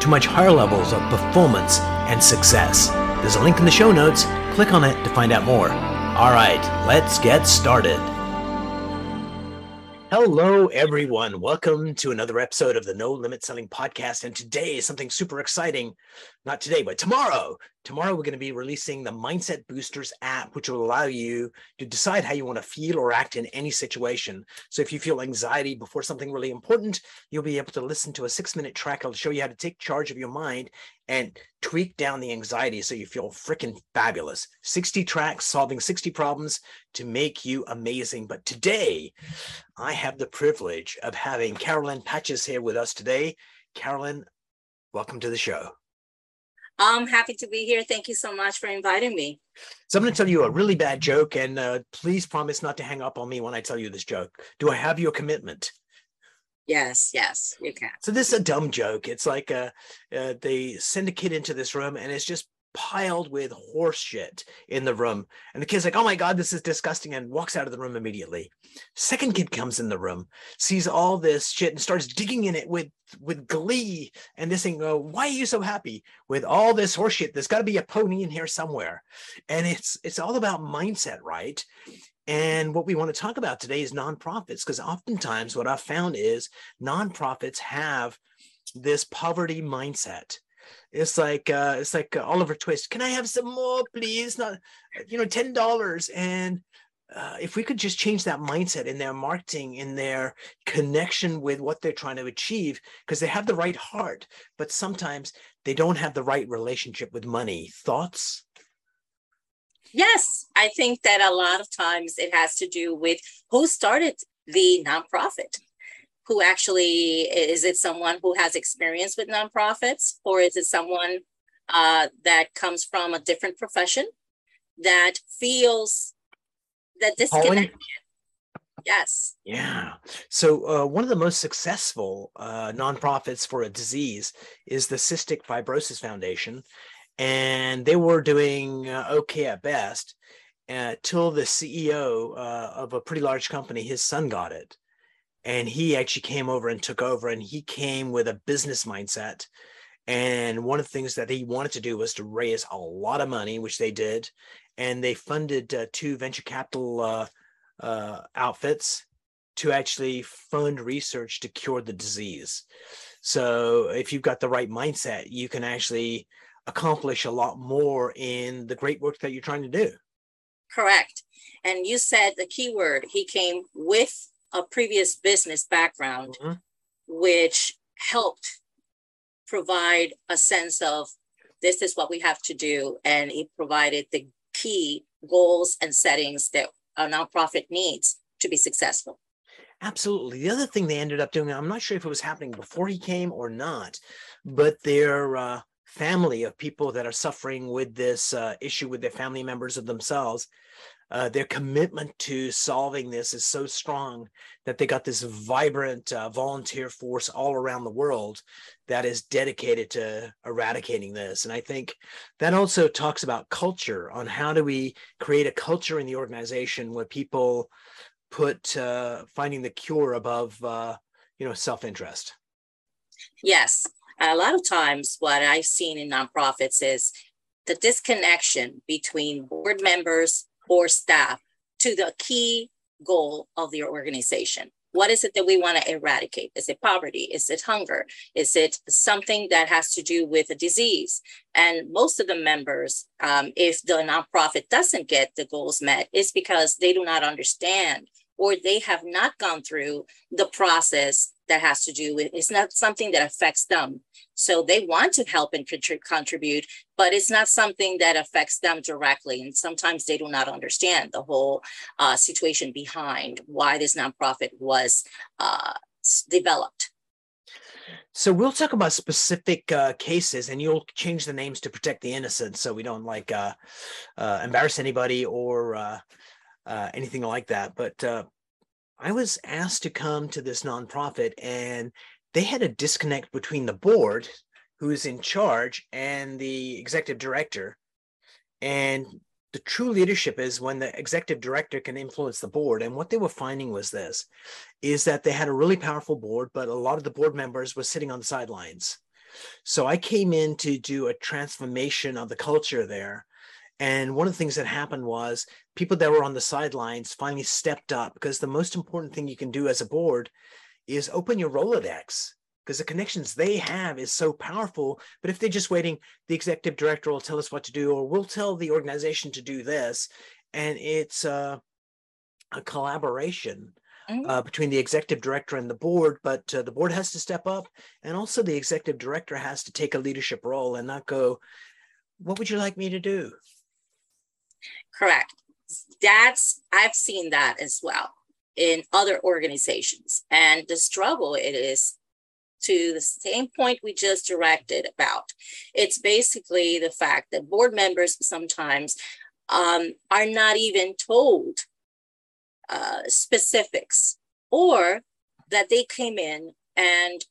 to much higher levels of performance and success. There's a link in the show notes. Click on it to find out more. All right, let's get started. Hello, everyone. Welcome to another episode of the No Limit Selling Podcast. And today is something super exciting. Not today, but tomorrow. Tomorrow, we're going to be releasing the Mindset Boosters app, which will allow you to decide how you want to feel or act in any situation. So, if you feel anxiety before something really important, you'll be able to listen to a six minute track. I'll show you how to take charge of your mind and tweak down the anxiety so you feel freaking fabulous. 60 tracks solving 60 problems to make you amazing. But today, I have the privilege of having Carolyn Pachas here with us today. Carolyn, welcome to the show. I'm happy to be here. Thank you so much for inviting me. So I'm going to tell you a really bad joke, and uh, please promise not to hang up on me when I tell you this joke. Do I have your commitment? Yes, yes, you can. So this is a dumb joke. It's like uh, uh, they send a kid into this room, and it's just piled with horse shit in the room. And the kid's like, oh my God, this is disgusting, and walks out of the room immediately. Second kid comes in the room, sees all this shit, and starts digging in it with with glee. And this thing, oh, why are you so happy with all this horse shit? There's got to be a pony in here somewhere. And it's it's all about mindset, right? And what we want to talk about today is nonprofits, because oftentimes what I've found is nonprofits have this poverty mindset it's like uh, it's like uh, Oliver Twist. Can I have some more, please? Not, you know, ten dollars. And uh, if we could just change that mindset in their marketing, in their connection with what they're trying to achieve, because they have the right heart, but sometimes they don't have the right relationship with money. Thoughts? Yes, I think that a lot of times it has to do with who started the nonprofit who actually is it someone who has experience with nonprofits or is it someone uh, that comes from a different profession that feels that disconnection yes. Yeah. So uh, one of the most successful uh, nonprofits for a disease is the cystic fibrosis foundation and they were doing uh, okay at best until uh, the ceo uh, of a pretty large company his son got it and he actually came over and took over and he came with a business mindset. And one of the things that he wanted to do was to raise a lot of money which they did. And they funded uh, two venture capital uh, uh, outfits to actually fund research to cure the disease. So if you've got the right mindset you can actually accomplish a lot more in the great work that you're trying to do. Correct. And you said the key word he came with a previous business background, mm-hmm. which helped provide a sense of this is what we have to do. And it provided the key goals and settings that a nonprofit needs to be successful. Absolutely. The other thing they ended up doing, I'm not sure if it was happening before he came or not, but their uh, family of people that are suffering with this uh, issue with their family members of themselves uh, their commitment to solving this is so strong that they got this vibrant uh, volunteer force all around the world that is dedicated to eradicating this. And I think that also talks about culture on how do we create a culture in the organization where people put uh, finding the cure above, uh, you know, self-interest. Yes, a lot of times what I've seen in nonprofits is the disconnection between board members or staff to the key goal of your organization. What is it that we want to eradicate? Is it poverty? Is it hunger? Is it something that has to do with a disease? And most of the members, um, if the nonprofit doesn't get the goals met, is because they do not understand or they have not gone through the process that has to do with it's not something that affects them. So they want to help and contribute but it's not something that affects them directly. And sometimes they do not understand the whole uh, situation behind why this nonprofit was uh, developed. So we'll talk about specific uh, cases, and you'll change the names to protect the innocent, so we don't like uh, uh, embarrass anybody or uh, anything like that. But uh, I was asked to come to this nonprofit, and they had a disconnect between the board, who is in charge, and the executive director. And the true leadership is when the executive director can influence the board. And what they were finding was this is that they had a really powerful board, but a lot of the board members were sitting on the sidelines. So I came in to do a transformation of the culture there. And one of the things that happened was people that were on the sidelines finally stepped up because the most important thing you can do as a board is open your Rolodex because the connections they have is so powerful. But if they're just waiting, the executive director will tell us what to do, or we'll tell the organization to do this. And it's uh, a collaboration mm-hmm. uh, between the executive director and the board, but uh, the board has to step up. And also, the executive director has to take a leadership role and not go, What would you like me to do? Correct. That's, I've seen that as well in other organizations. And the struggle it is to the same point we just directed about. It's basically the fact that board members sometimes um, are not even told uh, specifics or that they came in and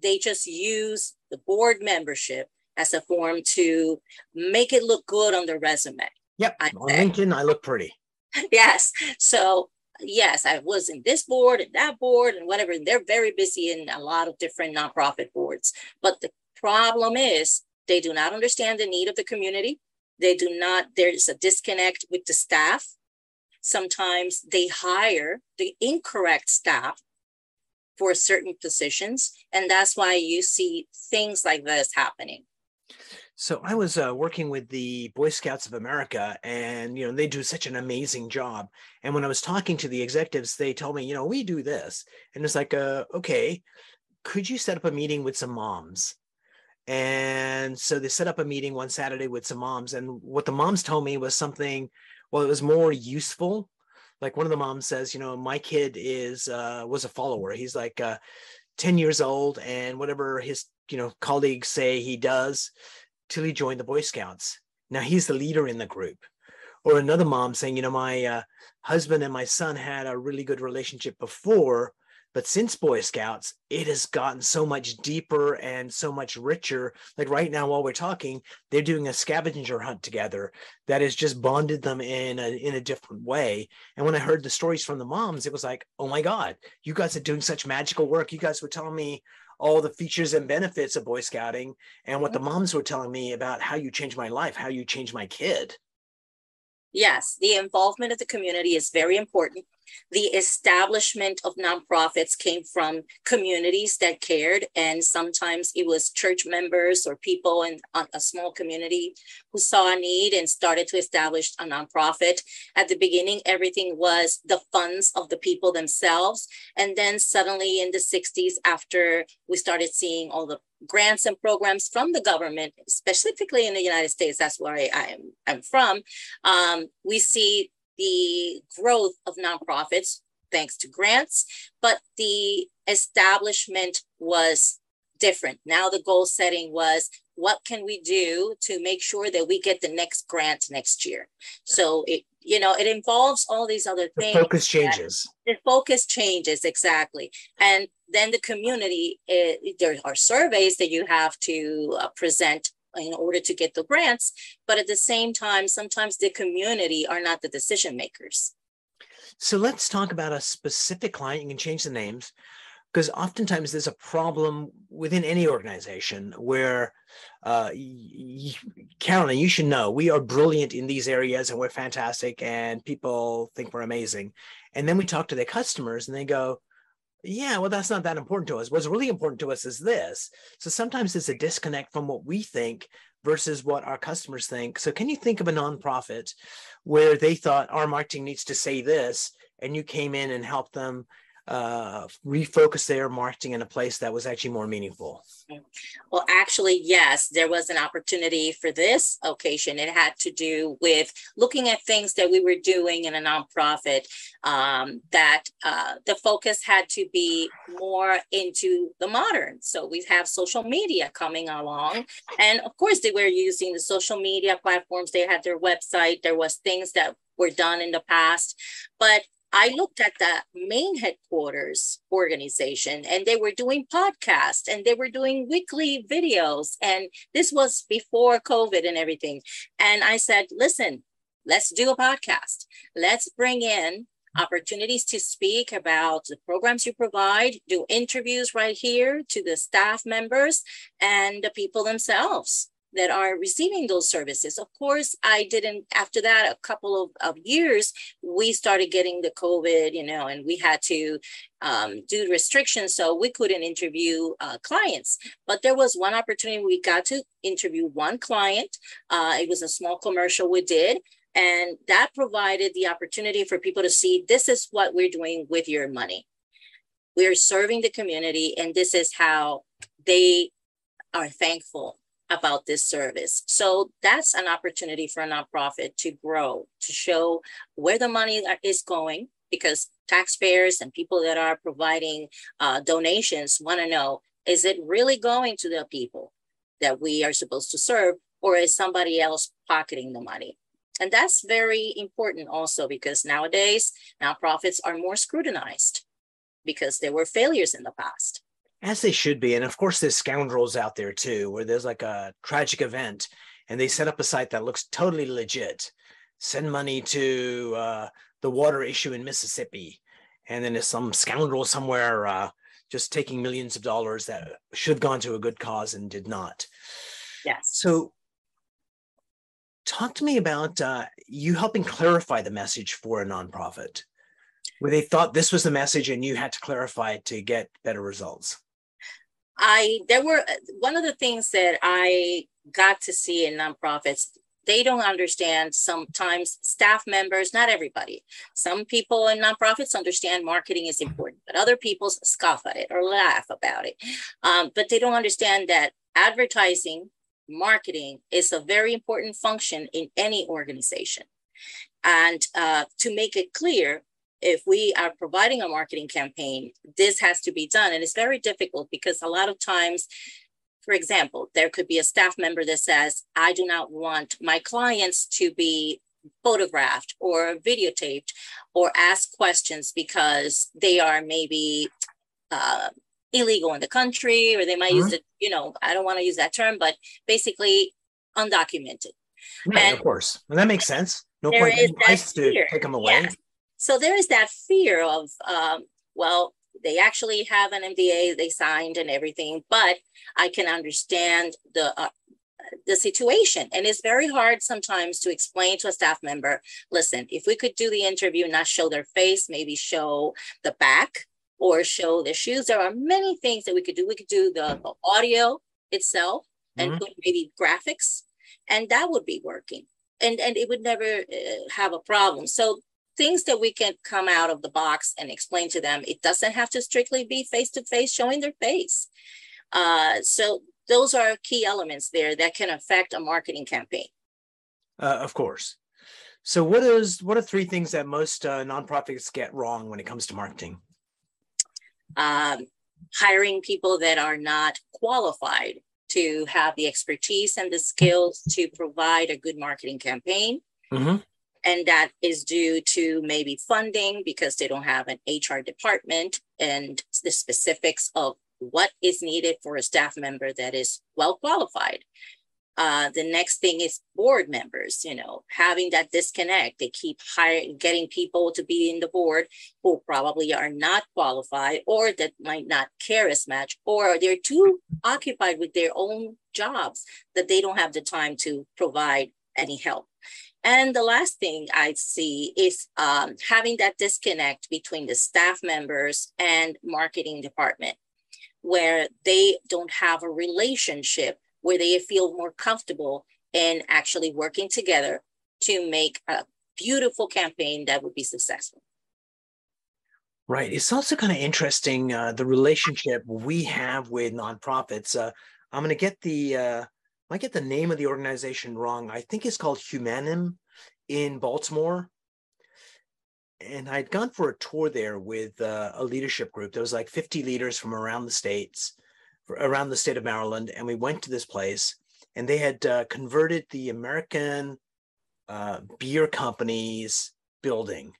they just use the board membership as a form to make it look good on their resume. Yep. I on LinkedIn, I look pretty. yes. So yes, I was in this board and that board and whatever. And they're very busy in a lot of different nonprofit boards. But the problem is they do not understand the need of the community. They do not, there's a disconnect with the staff. Sometimes they hire the incorrect staff for certain positions. And that's why you see things like this happening. So I was uh, working with the Boy Scouts of America, and you know they do such an amazing job. And when I was talking to the executives, they told me, you know, we do this, and it's like, uh, okay, could you set up a meeting with some moms? And so they set up a meeting one Saturday with some moms, and what the moms told me was something. Well, it was more useful. Like one of the moms says, you know, my kid is uh, was a follower. He's like uh, ten years old, and whatever his you know colleagues say he does till he joined the Boy Scouts. Now he's the leader in the group. Or another mom saying, you know, my uh, husband and my son had a really good relationship before, but since Boy Scouts, it has gotten so much deeper and so much richer. Like right now, while we're talking, they're doing a scavenger hunt together that has just bonded them in a, in a different way. And when I heard the stories from the moms, it was like, oh my God, you guys are doing such magical work. You guys were telling me all the features and benefits of Boy Scouting and what the mm-hmm. moms were telling me about how you changed my life, how you changed my kid. Yes, the involvement of the community is very important. The establishment of nonprofits came from communities that cared, and sometimes it was church members or people in a small community who saw a need and started to establish a nonprofit. At the beginning, everything was the funds of the people themselves. And then suddenly in the 60s, after we started seeing all the grants and programs from the government, specifically in the United States, that's where I, am I'm from, um, we see the growth of nonprofits thanks to grants, but the establishment was different. Now the goal setting was what can we do to make sure that we get the next grant next year? So it you know it involves all these other things. The focus changes. The focus changes exactly, and then the community. It, there are surveys that you have to uh, present in order to get the grants, but at the same time, sometimes the community are not the decision makers. So let's talk about a specific client. You can change the names because oftentimes there's a problem within any organization where uh, y- Carolyn, you should know we are brilliant in these areas and we're fantastic and people think we're amazing. And then we talk to their customers and they go, yeah, well, that's not that important to us. What's really important to us is this. So sometimes it's a disconnect from what we think versus what our customers think. So can you think of a nonprofit where they thought our marketing needs to say this and you came in and helped them uh, refocus their marketing in a place that was actually more meaningful? Well, actually, yes, there was an opportunity for this occasion. It had to do with looking at things that we were doing in a nonprofit um, that uh, the focus had to be more into the modern. So we have social media coming along. And of course, they were using the social media platforms. They had their website. There was things that were done in the past. But I looked at the main headquarters organization and they were doing podcasts and they were doing weekly videos. And this was before COVID and everything. And I said, listen, let's do a podcast. Let's bring in opportunities to speak about the programs you provide, do interviews right here to the staff members and the people themselves that are receiving those services. Of course, I didn't, after that, a couple of, of years, we started getting the COVID, you know, and we had to um, do restrictions. So we couldn't interview uh, clients. But there was one opportunity we got to interview one client. Uh, it was a small commercial we did. And that provided the opportunity for people to see this is what we're doing with your money. We're serving the community, and this is how they are thankful about this service. So that's an opportunity for a nonprofit to grow, to show where the money is going, because taxpayers and people that are providing uh, donations want to know is it really going to the people that we are supposed to serve, or is somebody else pocketing the money? And that's very important also because nowadays nonprofits are more scrutinized because there were failures in the past as they should be. And of course, there's scoundrels out there too, where there's like a tragic event and they set up a site that looks totally legit, send money to uh, the water issue in Mississippi. And then there's some scoundrel somewhere uh, just taking millions of dollars that should have gone to a good cause and did not. Yes. So, talk to me about uh, you helping clarify the message for a nonprofit where they thought this was the message and you had to clarify it to get better results. I there were one of the things that I got to see in nonprofits. They don't understand sometimes staff members, not everybody. Some people in nonprofits understand marketing is important, but other people scoff at it or laugh about it. Um, but they don't understand that advertising, marketing is a very important function in any organization. And uh, to make it clear, if we are providing a marketing campaign, this has to be done. And it's very difficult because a lot of times, for example, there could be a staff member that says, I do not want my clients to be photographed or videotaped or ask questions because they are maybe uh, illegal in the country or they might mm-hmm. use it, you know, I don't want to use that term, but basically undocumented. Yeah, and, of course. And that makes sense. No point in to take them away. So there is that fear of, um, well, they actually have an NDA they signed and everything, but I can understand the uh, the situation. And it's very hard sometimes to explain to a staff member, listen, if we could do the interview, not show their face, maybe show the back or show their shoes. There are many things that we could do. We could do the, the audio itself and mm-hmm. put maybe graphics, and that would be working. And, and it would never uh, have a problem. So things that we can come out of the box and explain to them. It doesn't have to strictly be face to face, showing their face. Uh, so those are key elements there that can affect a marketing campaign. Uh, of course. So what is what are three things that most uh, nonprofits get wrong when it comes to marketing? Um, hiring people that are not qualified to have the expertise and the skills to provide a good marketing campaign. Mm-hmm and that is due to maybe funding because they don't have an HR department and the specifics of what is needed for a staff member that is well qualified. Uh, the next thing is board members, you know, having that disconnect. They keep hiring, getting people to be in the board who probably are not qualified or that might not care as much, or they're too occupied with their own jobs that they don't have the time to provide any help. And the last thing I see is um, having that disconnect between the staff members and marketing department, where they don't have a relationship where they feel more comfortable in actually working together to make a beautiful campaign that would be successful. Right. It's also kind of interesting uh, the relationship we have with nonprofits. Uh, I'm going to get the uh, I get the name of the organization wrong. I think it's called Humanim in Baltimore. And I'd gone for a tour there with uh, a leadership group. There was like 50 leaders from around the states, around the state of Maryland, and we went to this place. And they had uh, converted the American uh, beer company's building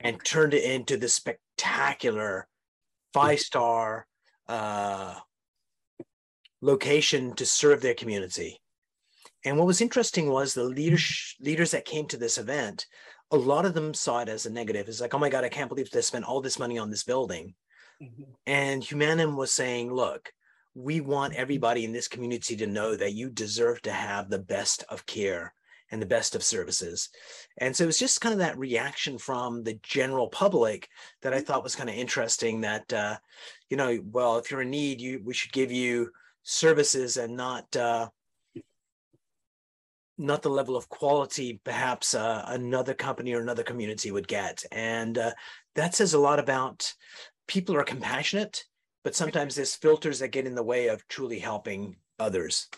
and turned it into this spectacular five star uh, location to serve their community. And what was interesting was the leaders, leaders that came to this event, a lot of them saw it as a negative. It's like, oh my God, I can't believe they spent all this money on this building. Mm-hmm. And Humanim was saying, look, we want everybody in this community to know that you deserve to have the best of care and the best of services. And so it was just kind of that reaction from the general public that I thought was kind of interesting that, uh, you know, well, if you're in need, you, we should give you services and not, uh, not the level of quality perhaps uh, another company or another community would get. And uh, that says a lot about people are compassionate, but sometimes there's filters that get in the way of truly helping others.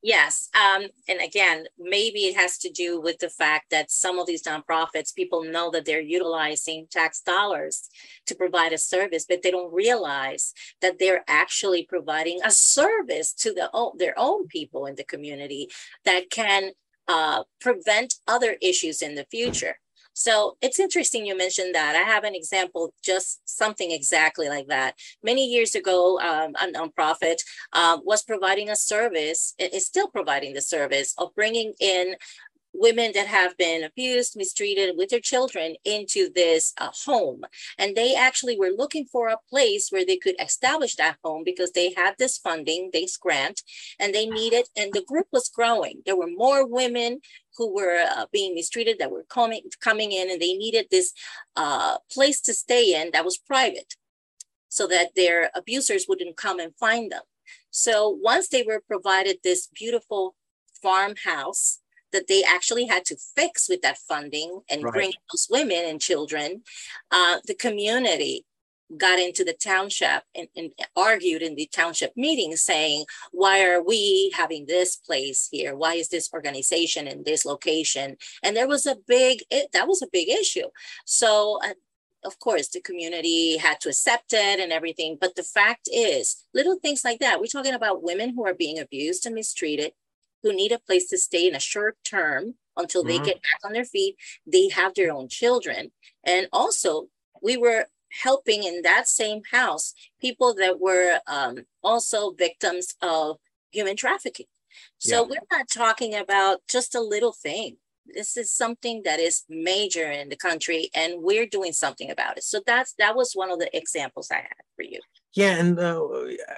Yes. Um, and again, maybe it has to do with the fact that some of these nonprofits, people know that they're utilizing tax dollars to provide a service, but they don't realize that they're actually providing a service to the, their own people in the community that can uh, prevent other issues in the future. So it's interesting you mentioned that. I have an example, just something exactly like that. Many years ago, um, a nonprofit uh, was providing a service, is still providing the service of bringing in women that have been abused, mistreated with their children into this uh, home. And they actually were looking for a place where they could establish that home because they had this funding, this grant, and they needed, and the group was growing. There were more women who were uh, being mistreated that were coming, coming in and they needed this uh, place to stay in that was private so that their abusers wouldn't come and find them. So once they were provided this beautiful farmhouse that they actually had to fix with that funding and right. bring those women and children, uh, the community got into the township and, and, argued in the township meeting saying, why are we having this place here? Why is this organization in this location? And there was a big, it, that was a big issue. So uh, of course, the community had to accept it and everything. But the fact is, little things like that. We're talking about women who are being abused and mistreated who need a place to stay in a short term until they mm-hmm. get back on their feet. They have their own children. And also, we were helping in that same house people that were um, also victims of human trafficking. So yeah. we're not talking about just a little thing. This is something that is major in the country, and we're doing something about it. So that's that was one of the examples I had for you. Yeah, and uh,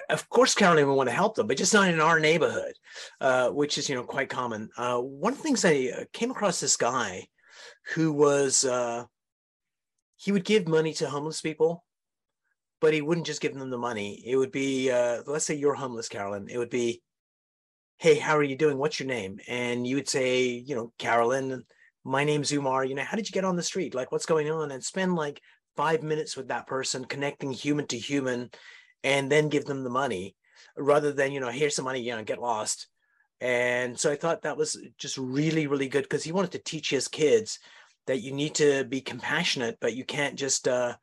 of course, Carolyn, we want to help them, but just not in our neighborhood, uh, which is you know quite common. Uh, one of the things I uh, came across this guy who was uh, he would give money to homeless people, but he wouldn't just give them the money. It would be uh, let's say you're homeless, Carolyn. It would be, hey, how are you doing? What's your name? And you would say, you know, Carolyn. My name's Umar. You know, how did you get on the street? Like, what's going on? And spend like five minutes with that person, connecting human to human, and then give them the money rather than, you know, here's some money, you know, get lost. And so I thought that was just really, really good because he wanted to teach his kids that you need to be compassionate, but you can't just uh,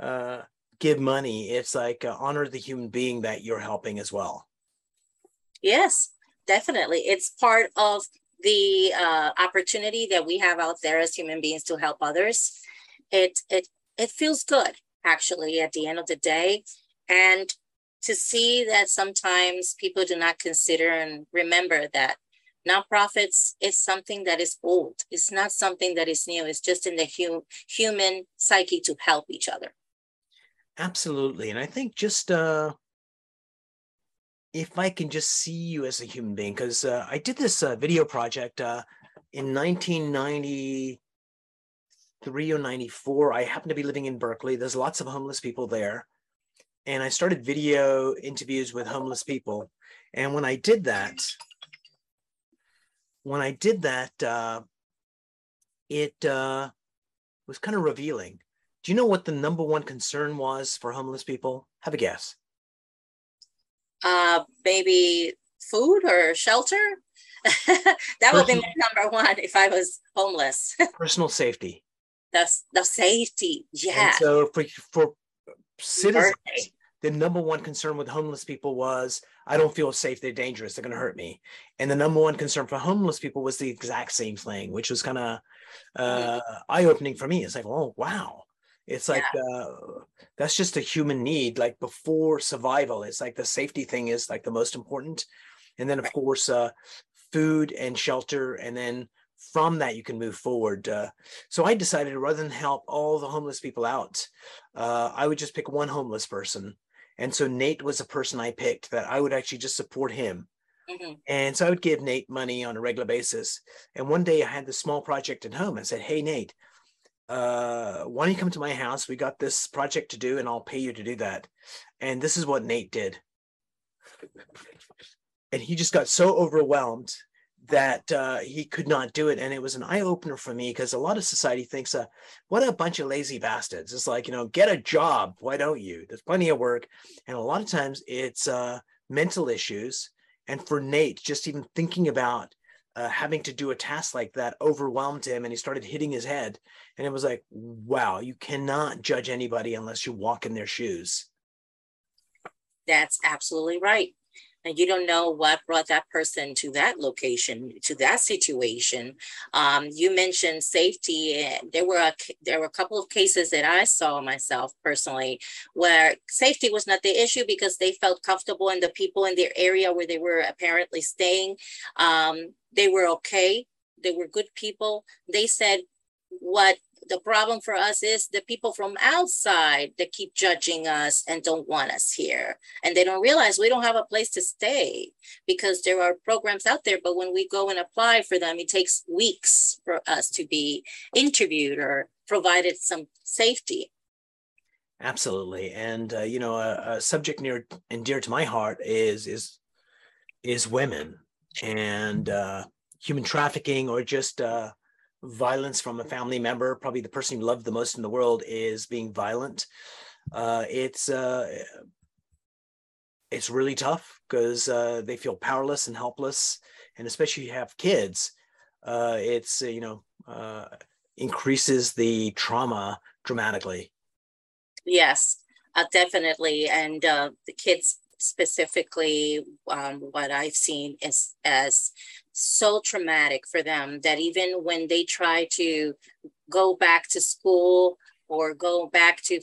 uh, give money. It's like uh, honor the human being that you're helping as well. Yes, definitely. It's part of the uh, opportunity that we have out there as human beings to help others. It it it feels good actually at the end of the day. And to see that sometimes people do not consider and remember that nonprofits is something that is old. It's not something that is new. It's just in the hu- human psyche to help each other. Absolutely. And I think just uh, if I can just see you as a human being, because uh, I did this uh, video project uh, in 1990 93 or 94, I happened to be living in Berkeley. There's lots of homeless people there. And I started video interviews with homeless people. And when I did that, when I did that, uh, it uh, was kind of revealing Do you know what the number one concern was for homeless people? Have a guess. Uh, maybe food or shelter. that would be my number one if I was homeless. Personal safety. That's the safety. Yeah. And so for for citizens, the number one concern with homeless people was I don't feel safe. They're dangerous. They're going to hurt me. And the number one concern for homeless people was the exact same thing, which was kind of uh, mm-hmm. eye opening for me. It's like, oh wow, it's like yeah. uh, that's just a human need. Like before survival, it's like the safety thing is like the most important, and then of course uh, food and shelter, and then from that you can move forward. Uh, so I decided rather than help all the homeless people out, uh, I would just pick one homeless person. And so Nate was a person I picked that I would actually just support him. Mm-hmm. And so I would give Nate money on a regular basis. And one day I had this small project at home. I said, Hey, Nate, uh, why don't you come to my house? We got this project to do, and I'll pay you to do that. And this is what Nate did. And he just got so overwhelmed that uh, he could not do it. And it was an eye opener for me because a lot of society thinks, uh, what a bunch of lazy bastards. It's like, you know, get a job. Why don't you? There's plenty of work. And a lot of times it's uh, mental issues. And for Nate, just even thinking about uh, having to do a task like that overwhelmed him and he started hitting his head. And it was like, wow, you cannot judge anybody unless you walk in their shoes. That's absolutely right and you don't know what brought that person to that location to that situation. Um, you mentioned safety there were a there were a couple of cases that i saw myself personally where safety was not the issue because they felt comfortable and the people in their area where they were apparently staying um, they were okay. They were good people. They said what the problem for us is the people from outside that keep judging us and don't want us here. And they don't realize we don't have a place to stay because there are programs out there. But when we go and apply for them, it takes weeks for us to be interviewed or provided some safety. Absolutely. And, uh, you know, a, a subject near and dear to my heart is, is, is women and uh, human trafficking or just, uh, violence from a family member, probably the person you love the most in the world, is being violent. Uh, it's uh, it's really tough because uh, they feel powerless and helpless, and especially if you have kids, uh, it's uh, you know uh, increases the trauma dramatically. Yes, definitely, and the kids specifically um, what I've seen is as so traumatic for them that even when they try to go back to school or go back to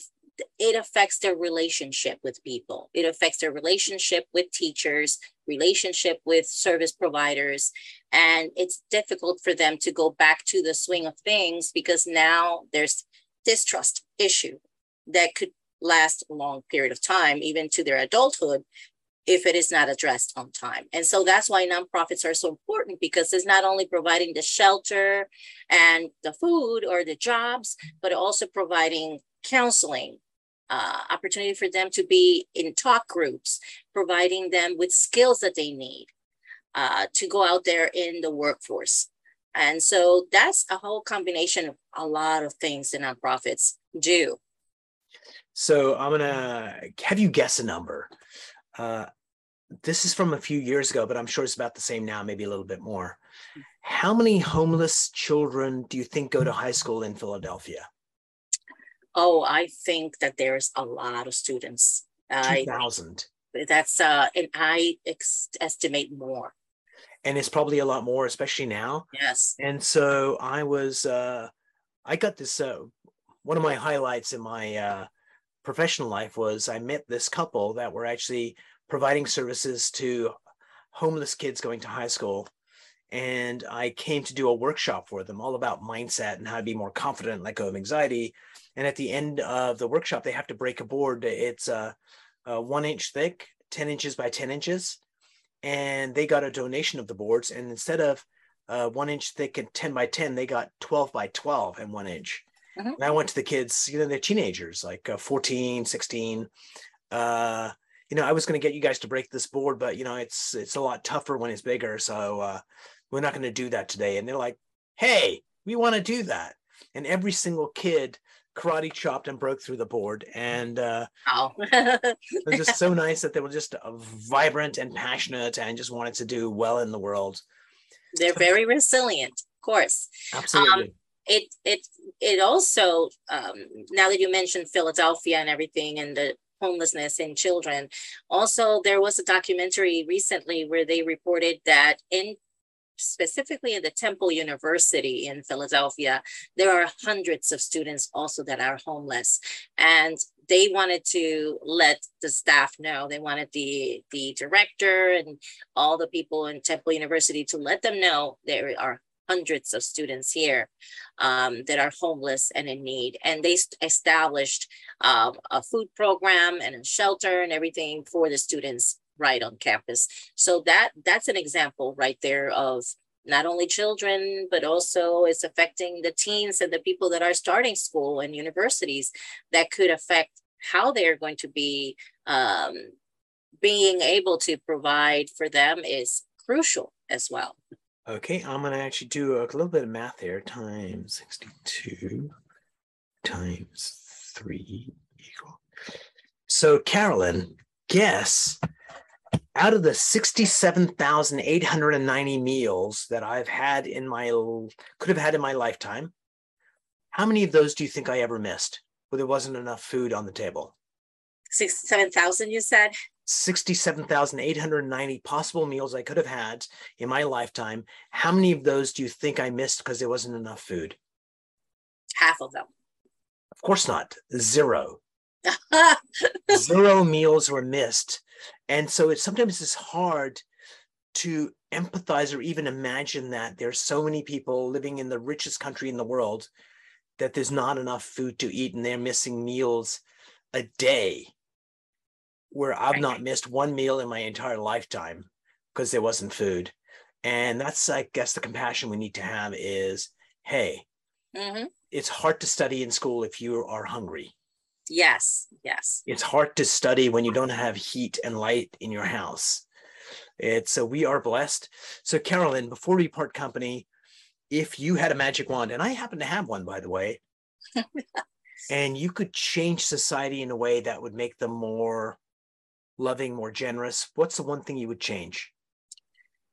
it affects their relationship with people. It affects their relationship with teachers relationship with service providers and it's difficult for them to go back to the swing of things because now there's distrust issue that could last a long period of time, even to their adulthood, if it is not addressed on time. And so that's why nonprofits are so important because it's not only providing the shelter and the food or the jobs, but also providing counseling, uh, opportunity for them to be in talk groups, providing them with skills that they need uh, to go out there in the workforce. And so that's a whole combination of a lot of things that nonprofits do. So I'm gonna have you guess a number. Uh, this is from a few years ago, but I'm sure it's about the same now, maybe a little bit more. How many homeless children do you think go to high school in Philadelphia? Oh, I think that there's a lot of students. 2,000. That's, uh, and I ex- estimate more. And it's probably a lot more, especially now. Yes. And so I was, uh, I got this, uh, one of my highlights in my, uh, professional life was I met this couple that were actually providing services to homeless kids going to high school. And I came to do a workshop for them all about mindset and how to be more confident, and let go of anxiety. And at the end of the workshop, they have to break a board. It's uh, uh, one inch thick, 10 inches by 10 inches. And they got a donation of the boards. And instead of uh, one inch thick and 10 by 10, they got 12 by 12 and one inch. Mm-hmm. And I went to the kids, you know, they're teenagers, like uh, 14, 16. Uh, you know, I was going to get you guys to break this board, but you know, it's it's a lot tougher when it's bigger. So uh, we're not going to do that today. And they're like, hey, we want to do that. And every single kid karate chopped and broke through the board. And uh, Oh, it was just so nice that they were just uh, vibrant and passionate and just wanted to do well in the world. they're very resilient, of course. Absolutely. It it it also um, now that you mentioned Philadelphia and everything and the homelessness in children, also there was a documentary recently where they reported that in specifically in the Temple University in Philadelphia, there are hundreds of students also that are homeless. And they wanted to let the staff know, they wanted the, the director and all the people in Temple University to let them know there are hundreds of students here um, that are homeless and in need. And they established um, a food program and a shelter and everything for the students right on campus. So that that's an example right there of not only children, but also it's affecting the teens and the people that are starting school and universities that could affect how they're going to be um, being able to provide for them is crucial as well. Okay, I'm gonna actually do a little bit of math here. Times 62 times three equal. So Carolyn, guess out of the 67,890 meals that I've had in my could have had in my lifetime, how many of those do you think I ever missed where there wasn't enough food on the table? Six, 7,000, you said? 67,890 possible meals I could have had in my lifetime. How many of those do you think I missed because there wasn't enough food? Half of them. Of course not. Zero. Zero meals were missed. And so it's sometimes it's hard to empathize or even imagine that there's so many people living in the richest country in the world that there's not enough food to eat and they're missing meals a day where I've not missed one meal in my entire lifetime because there wasn't food. And that's, I guess, the compassion we need to have is hey, Mhm. it's hard to study in school if you are hungry. Yes, yes. It's hard to study when you don't have heat and light in your house. It's so we are blessed. So, Carolyn, before we part company, if you had a magic wand, and I happen to have one, by the way, and you could change society in a way that would make them more loving, more generous, what's the one thing you would change?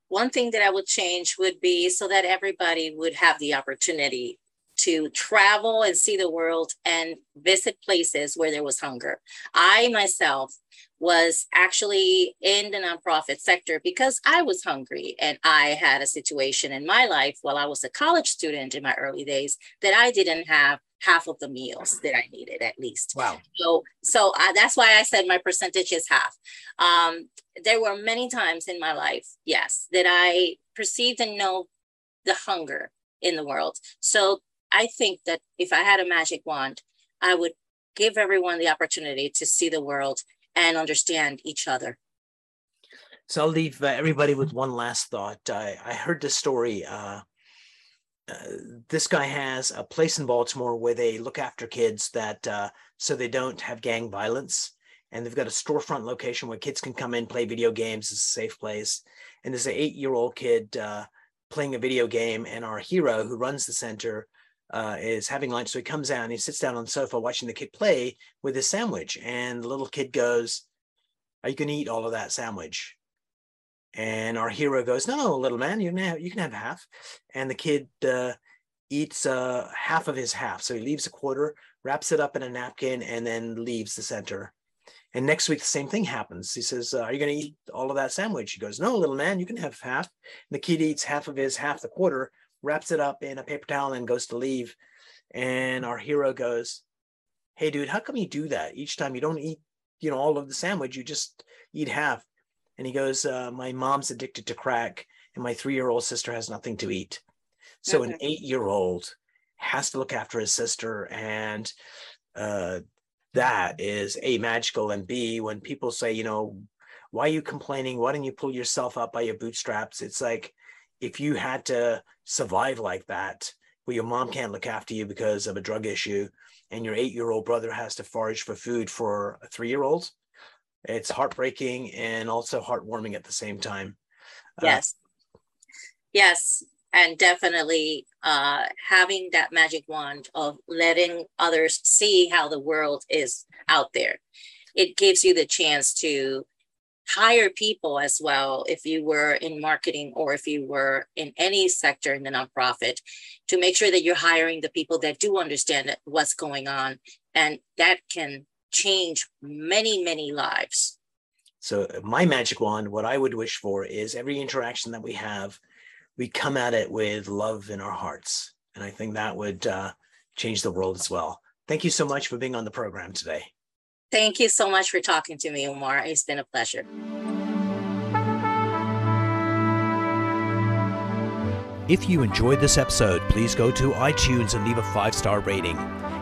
One thing that I would change would be so that everybody would have the opportunity to travel and see the world and visit places where there was hunger. I myself was actually in the nonprofit sector because I was hungry and I had a situation in my life while I was a college student in my early days that I didn't have half of the meals that I needed at least. Wow. So, so I, that's why I said my percentage is half. Um, there were many times in my life, yes, that I perceived and know the hunger in the world. So I think that if I had a magic wand, I would give everyone the opportunity to see the world and understand each other. So I'll leave uh, everybody with one last thought. I, I heard this story. Uh, this guy has a place in Baltimore where they look after kids that uh, so they don't have gang violence. And they've got a storefront location where kids can come in, play video games. It's a safe place. And there's an eight year old kid uh, playing a video game. And our hero who runs the center uh, is having lunch. So he comes out and he sits down on the sofa watching the kid play with his sandwich. And the little kid goes, Are you going to eat all of that sandwich? And our hero goes, "No, little man, you can have you can have half." And the kid uh, eats uh, half of his half, so he leaves a quarter, wraps it up in a napkin, and then leaves the center. And next week, the same thing happens. He says, uh, "Are you going to eat all of that sandwich?" He goes, "No, little man, you can have half." And the kid eats half of his half, the quarter, wraps it up in a paper towel, and goes to leave. And our hero goes, "Hey, dude, how come you do that each time? You don't eat, you know, all of the sandwich. You just eat half." And he goes, uh, My mom's addicted to crack, and my three year old sister has nothing to eat. So an Mhm. eight year old has to look after his sister. And uh, that is A, magical, and B, when people say, you know, why are you complaining? Why don't you pull yourself up by your bootstraps? It's like if you had to survive like that, where your mom can't look after you because of a drug issue, and your eight year old brother has to forage for food for a three year old, it's heartbreaking and also heartwarming at the same time. Uh, Yes. Yes. and definitely uh, having that magic wand of letting others see how the world is out there. It gives you the chance to hire people as well if you were in marketing or if you were in any sector in the nonprofit to make sure that you're hiring the people that do understand what's going on and that can change many many lives so my magic wand what i would wish for is every interaction that we have we come at it with love in our hearts. And I think that would uh, change the world as well. Thank you so much for being on the program today. Thank you so much for talking to me, Umar. It's been a pleasure. If you enjoyed this episode, please go to iTunes and leave a five star rating.